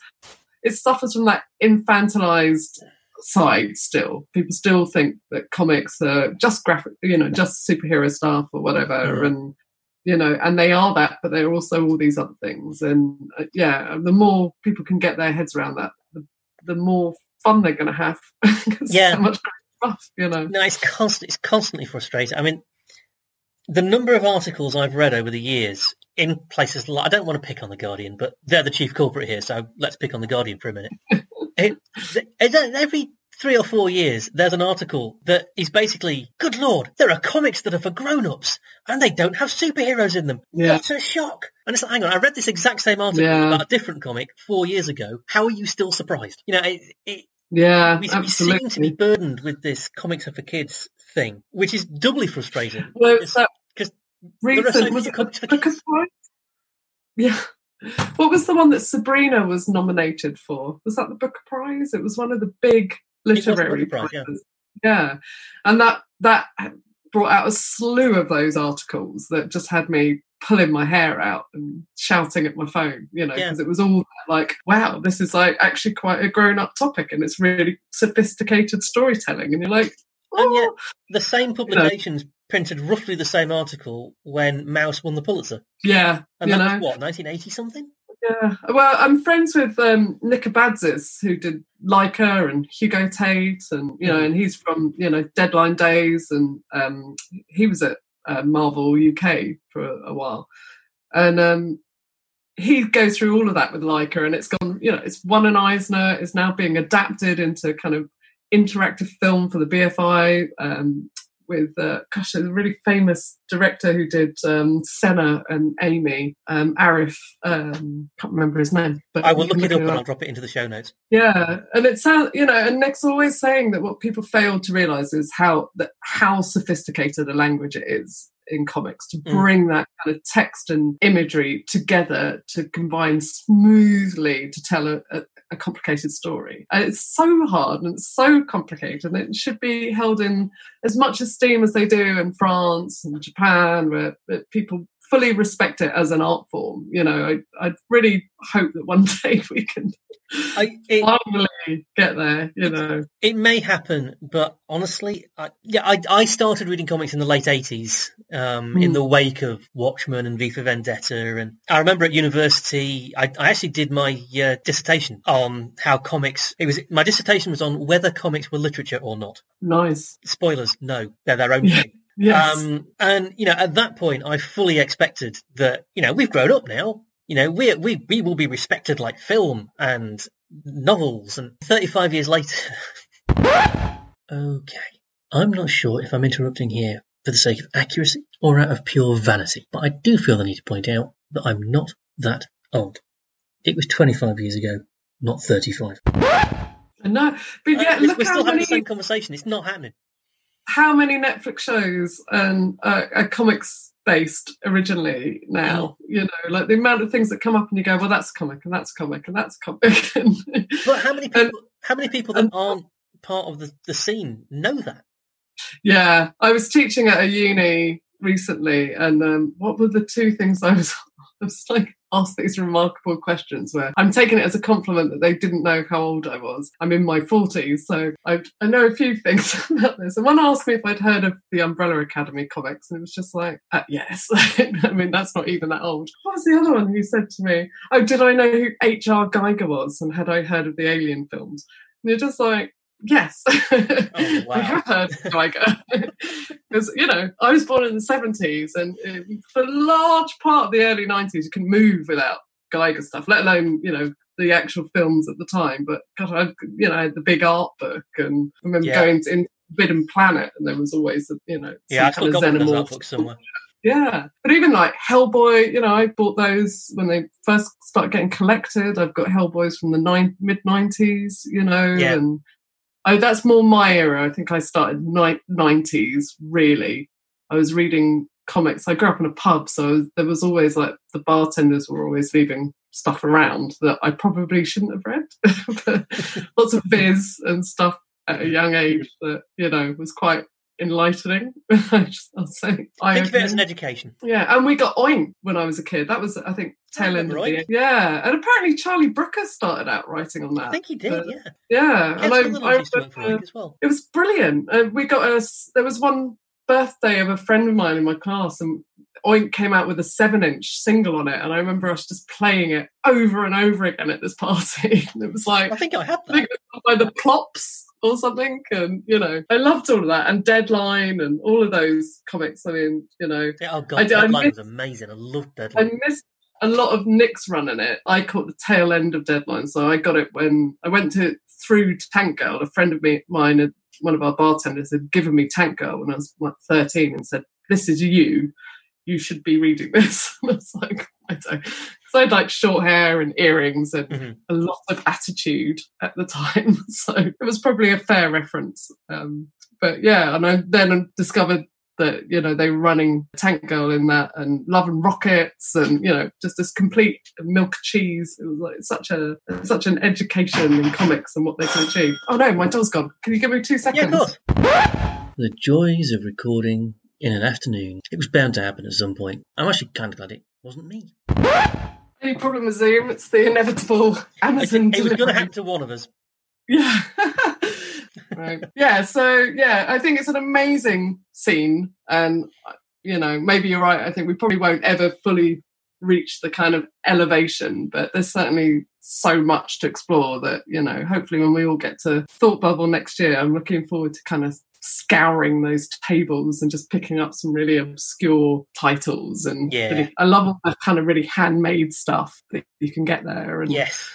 it suffers from that infantilized side still. People still think that comics are just graphic, you know, just superhero stuff or whatever. Mm. And, you know, and they are that, but they're also all these other things. And uh, yeah, the more people can get their heads around that, the, the more fun they're going to have. yeah. So much stuff, you know. No, it's constant. It's constantly frustrating. I mean, the number of articles I've read over the years in places like I don't want to pick on the Guardian, but they're the chief culprit here, so let's pick on the Guardian for a minute. it, every three or four years, there's an article that is basically, good lord, there are comics that are for grown-ups and they don't have superheroes in them. Yeah. What a shock. And it's like, hang on, I read this exact same article yeah. about a different comic four years ago. How are you still surprised? You know, it, it yeah, we, we, seem to be burdened with this comics are for kids thing, which is doubly frustrating. Well, because recent was it the Yeah. What was the one that Sabrina was nominated for? Was that the Booker Prize? It was one of the big literary prizes. Yeah. yeah. And that that brought out a slew of those articles that just had me pulling my hair out and shouting at my phone, you know, because yeah. it was all like, wow, this is like actually quite a grown up topic and it's really sophisticated storytelling. And you're like, oh. and yet oh. the same publications you know. Printed roughly the same article when Maus won the Pulitzer. Yeah. And that know. was what, 1980 something? Yeah, well, I'm friends with um, Nick Abadzis, who did Laika and Hugo Tate, and you know, and he's from you know Deadline Days, and um, he was at uh, Marvel UK for a, a while, and um, he goes through all of that with Laika, and it's gone, you know, it's won an Eisner, it's now being adapted into kind of interactive film for the BFI. Um, with uh, gosh, a really famous director who did um, Senna and Amy, um, Asif. Um, can't remember his name, but I will look it up and I'll drop it into the show notes. Yeah, and it sounds, you know, and Nick's always saying that what people fail to realise is how that how sophisticated a language it is in comics to mm. bring mm. that kind of text and imagery together to combine smoothly to tell a, a, a complicated story. And it's so hard and it's so complicated, and it should be held in as much esteem as they do in France and Japan, where, where people fully respect it as an art form. You know, I I really hope that one day we can I, it, finally get there. You know, it may happen, but honestly, I, yeah, I, I started reading comics in the late eighties, um, in Mm. the wake of Watchmen and V for Vendetta, and I remember at university, I, I actually did my uh, dissertation on how comics. It was my dissertation was on whether comics were literature or not. nice. Spoilers, no, they're their own thing. Yes. Um, and you know, at that point, I fully expected that you know we've grown up now. You know, we we we will be respected like film and novels. And thirty-five years later, okay, I'm not sure if I'm interrupting here for the sake of accuracy or out of pure vanity, but I do feel the need to point out that I'm not that old. It was 25 years ago, not 35. I know, but Uh, yeah, we're look we're how still having many the same conversation. It's not happening. How many Netflix shows and uh, are comics based originally now. You know, like the amount of things that come up and you go, well, that's a comic and that's a comic and that's a comic. and But how many people? And- how many people that and- aren't part of the, the scene know that? yeah, I was teaching at a uni recently, and um, what were the two things I was? I was like asked these remarkable questions where I'm taking it as a compliment that they didn't know how old I was. I'm in my 40s, so I, I know a few things about this. And one asked me if I'd heard of the Umbrella Academy comics, and it was just like, uh, yes. I mean, that's not even that old. What was the other one who said to me? Oh, did I know who H.R. Giger was, and had I heard of the Alien films? And you're just like, yes. Oh, wow. I have heard of Giger. Because, you know, I was born in the 70s, and uh, for a large part of the early 90s, you can move without Giger stuff, let alone, you know, the actual films at the time. But, God, I, you know, I had the big art book, and I remember Yeah. going to in Forbidden Planet, and there was always, you know, Yeah, some still kind of xenomorph. somewhere. Yeah, but even like Hellboy, you know, I bought those when they first started getting collected. I've got Hellboys from the nine, mid nineties, you know, Yeah. and oh, that's more my era. I think I started nineties. Really, I was reading comics. I grew up in a pub, so there was always like the bartenders were always leaving stuff around that I probably shouldn't have read. Lots of Viz and stuff at a young age that you know was quite enlightening. I just, I'll say. Think of it as an education. Yeah, and we got Oink when I was a kid. That was, I think, tail end of the yeah. And apparently Charlie Brooker started out writing on that. I think he did, Uh, yeah. Yeah, and I, I used to work for remember- as well. it was brilliant. Uh, we got a. There was one birthday of a friend of mine in my class, and Oink came out with a seven-inch single on it, and I remember us just playing it over and over again at this party. it was like I think I have I think that. by the plops or something. And, you know, I loved all of that. And Deadline and all of those comics. I mean, you know, Yeah, oh I god, I Deadline missed- was amazing. I loved Deadline. I missed a lot of Nick's running it. I caught the tail end of Deadline. So I got it when I went to through Tank Girl. A friend of me, mine, had- one of our bartenders, had given me Tank Girl when I was like 13 and said, This is you. You should be reading this. And I was like, I don't. Because I had like short hair and earrings and Mhm. a lot of attitude at the time. So it was probably a fair reference. Um, but yeah, and I then discovered that, you know, they were running Tank Girl in that and Love and Rockets and, you know, just this complete milk cheese. It was like such a such an education in comics and what they can achieve. Oh no, my door's gone. Can you give me two seconds? course. The joys of recording in an afternoon. It was bound to happen at some point. I'm actually kind of glad it wasn't me. Any problem with Zoom? It's the inevitable Amazon it was going to happen to one of us. Yeah. right. Yeah. So yeah, I think it's an amazing scene, and you know, maybe you're right. I think we probably won't ever fully reach the kind of elevation, but there's certainly so much to explore that you know. Hopefully, when we all get to Thought Bubble next year, I'm looking forward to kind of scouring those tables and just picking up some really obscure titles and Yeah. really- I love all the kind of really handmade stuff that you can get there and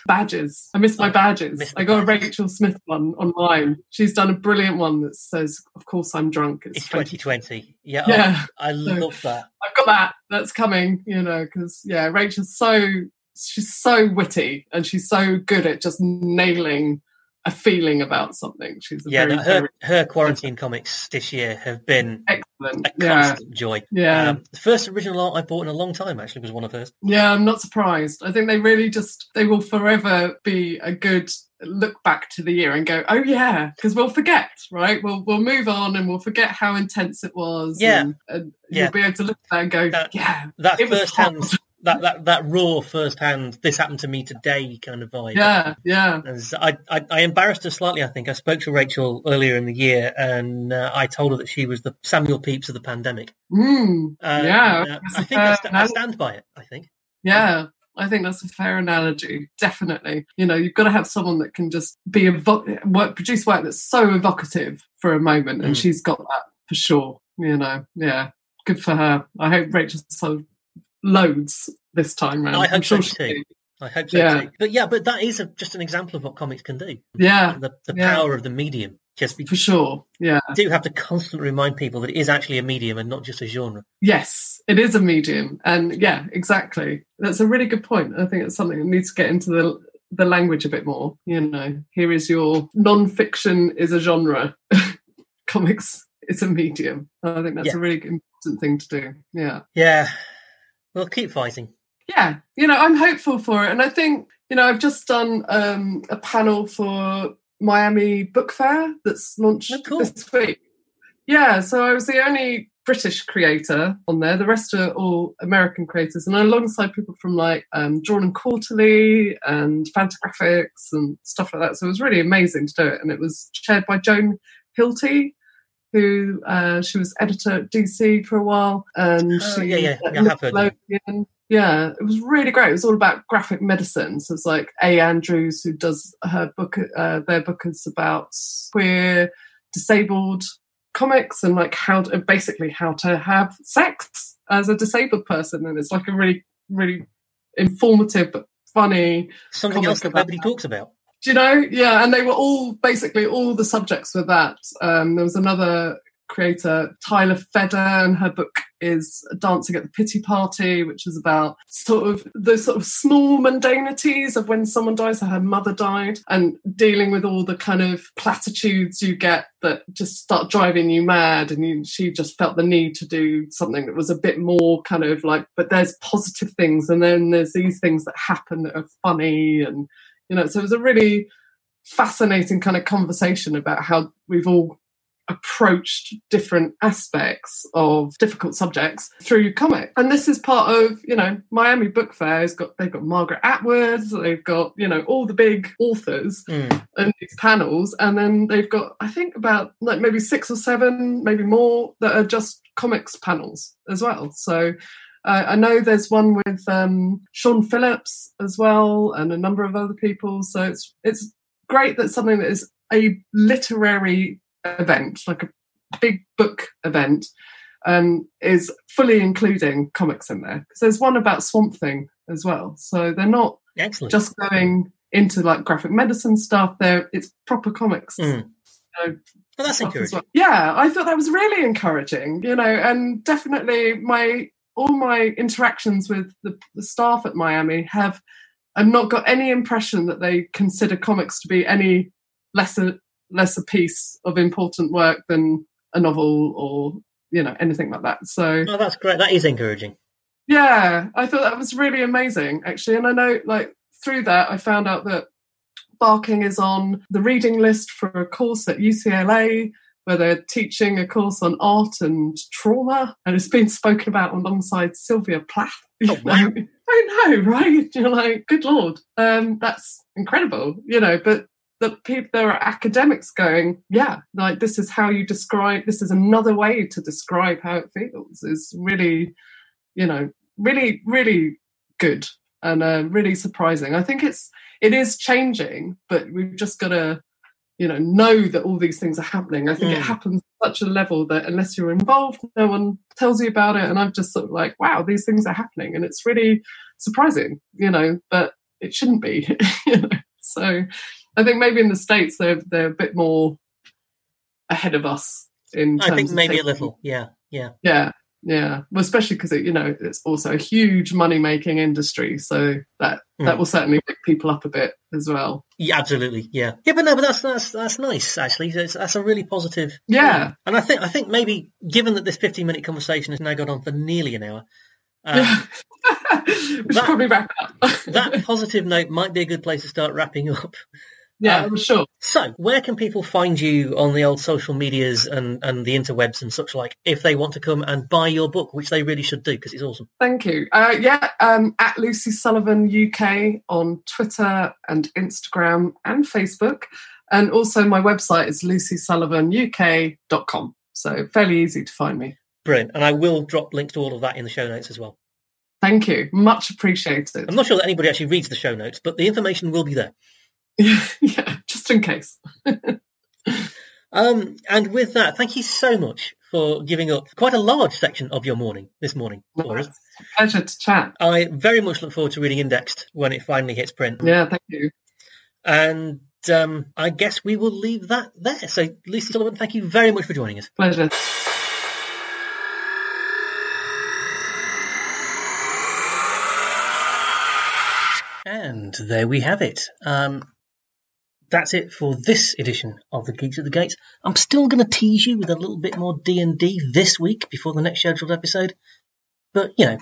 badges. I miss my Oh, badges. miss I got a. Rachel Smith one online. She's done a brilliant one that says, "Of course I'm drunk." It's 2020. Yeah, oh, Yeah, I, I love that. I've got that. That's coming. You know, because yeah, Rachel's so she's so witty and she's so good at just nailing a feeling about something. She's a Yeah, very, her very her quarantine comics this year have been excellent. A Yeah, constant joy. yeah, Um, the first original art I bought in a long time actually was one of hers. yeah. I'm not surprised. I think they really just they will forever be a good look back to the year and go, oh yeah, because we'll forget, right? We'll we'll move on and we'll forget how intense it was. Yeah. and, and Yeah. you'll be able to look at that and go, That- yeah, That first hand. That, that that raw first hand, this happened to me today kind of vibe. yeah, yeah, I, I, I embarrassed her slightly. I think I spoke to Rachel earlier in the year, and uh, I told her that she was the Samuel Pepys of the pandemic. mm, Uh, yeah. uh, that's I think I, sta- I stand by it. I think. Yeah, I think that's a fair analogy. Definitely. You know, you've got to have someone that can just be evo- work, produce work that's so evocative for a moment, and Mm. she's got that for sure. You know, yeah, good for her. I hope Rachel loads this time round. I hope I'm sure so too. I hope so Yeah. too. But yeah, but that is a, just an example of what comics can do. Yeah, The, the Yeah. power of the medium. Just for sure. Yeah. do have to constantly remind people that it is actually a medium and not just a genre. Yes, it is a medium, and yeah, exactly. That's a really good point. I think it's something that needs to get into the the language a bit more. You know, here is your non-fiction is a genre, comics is a medium. I think that's Yeah. a really important thing to do. Yeah, Yeah. Well, keep fighting. yeah. You know, I'm hopeful for it, and I think you know I've just done um, a panel for Miami Book Fair that's launched Oh, cool. this week. Yeah, so I was the only British creator on there. The rest are all American creators, and alongside people from like um, Drawn and Quarterly and Fantagraphics and stuff like that. So it was really amazing to do it, and it was chaired by Joan Hilty, who uh, she was editor at DC for a while, and Oh, she yeah, yeah, yeah, I have heard of Nickelodeon. Yeah, it was really great. It was all about graphic medicine. So it's like A. Andrews, who does her book, uh, their book is about queer, disabled comics and like how to, basically how to have sex as a disabled person. And it's like a really, really informative but funny. Something Comic else that nobody that. talks about. Do you know? Yeah, and they were all basically all the subjects were that. Um, there was another creator, Tyler Feder, and her book is Dancing at the Pity Party, which is about sort of the sort of small mundanities of when someone dies, so her mother died, and dealing with all the kind of platitudes you get that just start driving you mad. And you, she just felt the need to do something that was a bit more kind of like, but there's positive things, and then there's these things that happen that are funny and you know so it was a really fascinating kind of conversation about how we've all approached different aspects of difficult subjects through comic. And this is part of you know miami book fair. Has got they've got margaret atwood they've got you know all the big authors Mm. in these panels. And then they've got i think about like maybe six or seven maybe more that are just comics panels as well. So uh, I know there's one with um, Sean Phillips as well, and a number of other people. So it's it's great that something that is a literary event, like a big book event, um, is fully including comics in there. Because there's one about Swamp Thing as well. So they're not Excellent. just going into like graphic medicine stuff. They're it's proper comics. Mm. So Well, that's encouraging. well. Yeah, I thought that was really encouraging, you know, and definitely my all my interactions with the, the staff at Miami have I've not got any impression that they consider comics to be any lesser lesser piece of important work than a novel or you know anything like that. So Oh, that's great. That is encouraging. yeah, I thought that was really amazing, actually. And I know, like, through that, I found out that Barking is on the reading list for a course at UCLA where they're teaching a course on art and trauma. And it's been spoken about alongside Sylvia Plath. Oh, wow. I know, right? You're like, good Lord, um, that's incredible, you know, but the people there are academics going yeah like this is how you describe this is another way to describe how it feels is really you know really really good and uh, really surprising i think it's it is changing but we've just got to you know know that all these things are happening i think Mm. it happens at such a level that unless you're involved no one tells you about it and i'm just sort of like wow these things are happening and it's really surprising you know but it shouldn't be you know so i think maybe in the states they're they're a bit more ahead of us in I think maybe a little. Yeah, yeah. Yeah, Yeah, well, especially because you know it's also a huge money making industry, so that Mm. that will certainly pick people up a bit as well. Yeah, absolutely. Yeah, yeah, but no, but that's that's that's nice. Actually, that's, that's a really positive. Yeah. thing. and I think I think maybe given that this fifteen minute conversation has now gone on for nearly an hour, um, we should that- probably wrap up. that positive note might be a good place to start wrapping up. Yeah, um, for sure. So, where can people find you on the old social medias and, and the interwebs and such like if they want to come and buy your book, which they really should do because it's awesome? Thank you. Uh, yeah, um, at Lucy Sullivan UK on Twitter and Instagram and Facebook. And also my website is lucysullivanuk.com. So fairly easy to find me. Brilliant. And I will drop links to all of that in the show notes as well. Thank you. Much appreciated. I'm not sure that anybody actually reads the show notes, but the information will be there. yeah, just in case. Um, and with that, thank you so much for giving up quite a large section of your morning this morning for us. Pleasure to chat. I very much look forward to reading Indexed when it finally hits print. Yeah, thank you. And um, I guess we will leave that there. So, Lucy Sullivan, thank you very much for joining us. Pleasure. And there we have it. Um, that's it for this edition of the Geeks at the Gates. I'm still going to tease you with a little bit more D and D this week before the next scheduled episode. But you know,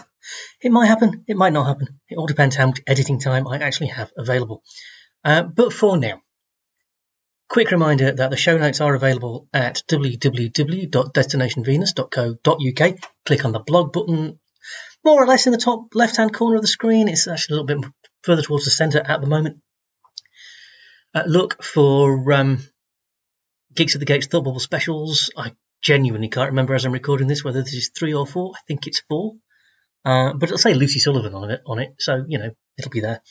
it might happen. It might not happen. It all depends how much editing time I actually have available. Uh, but for now, quick reminder that the show notes are available at www.destinationvenus.co.uk. Click on the blog button, more or less in the top left-hand corner of the screen. It's actually a little bit further towards the centre at the moment. Uh, look for um, Geeks at the Gates Thought Bubble specials. I genuinely can't remember as I'm recording this whether this is three or four. I think it's four. Uh, but it'll say Lucy Sullivan on it, on it, so you know it'll be there.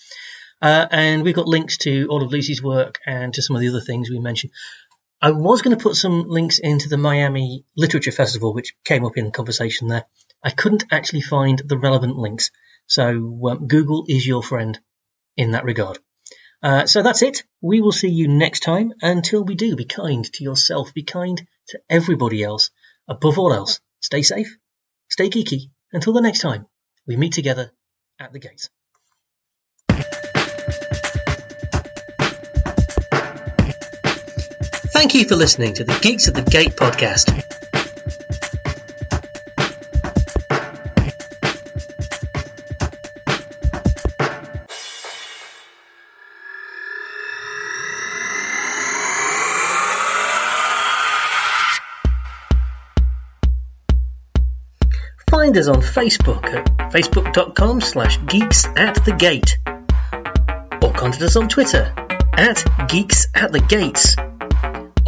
Uh, and we've got links to all of Lucy's work and to some of the other things we mentioned. I was going to put some links into the Miami Literature Festival, which came up in the conversation there. I couldn't actually find the relevant links, so um, Google is your friend in that regard. Uh, so that's it. We will see you next time. Until we do, be kind to yourself, be kind to everybody else. Above all else, stay safe, stay geeky. Until the next time, we meet together at the gates. Thank you for listening to the Geeks at the Gate podcast. Find us on Facebook at facebook.com slash geeks at the gate. Or contact us on Twitter at geeks at the gates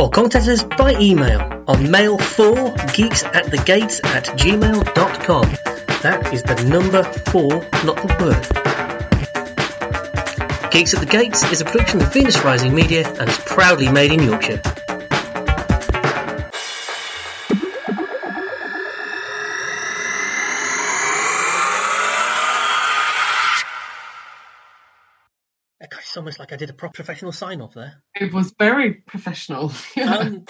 or contact us by email on mail4 geeks at the gates at gmail.com. That is the number four, not the word. Geeks at the Gates is a production of Venus Rising Media and is proudly made in Yorkshire. I did a proper professional sign off there. It was very professional. Um,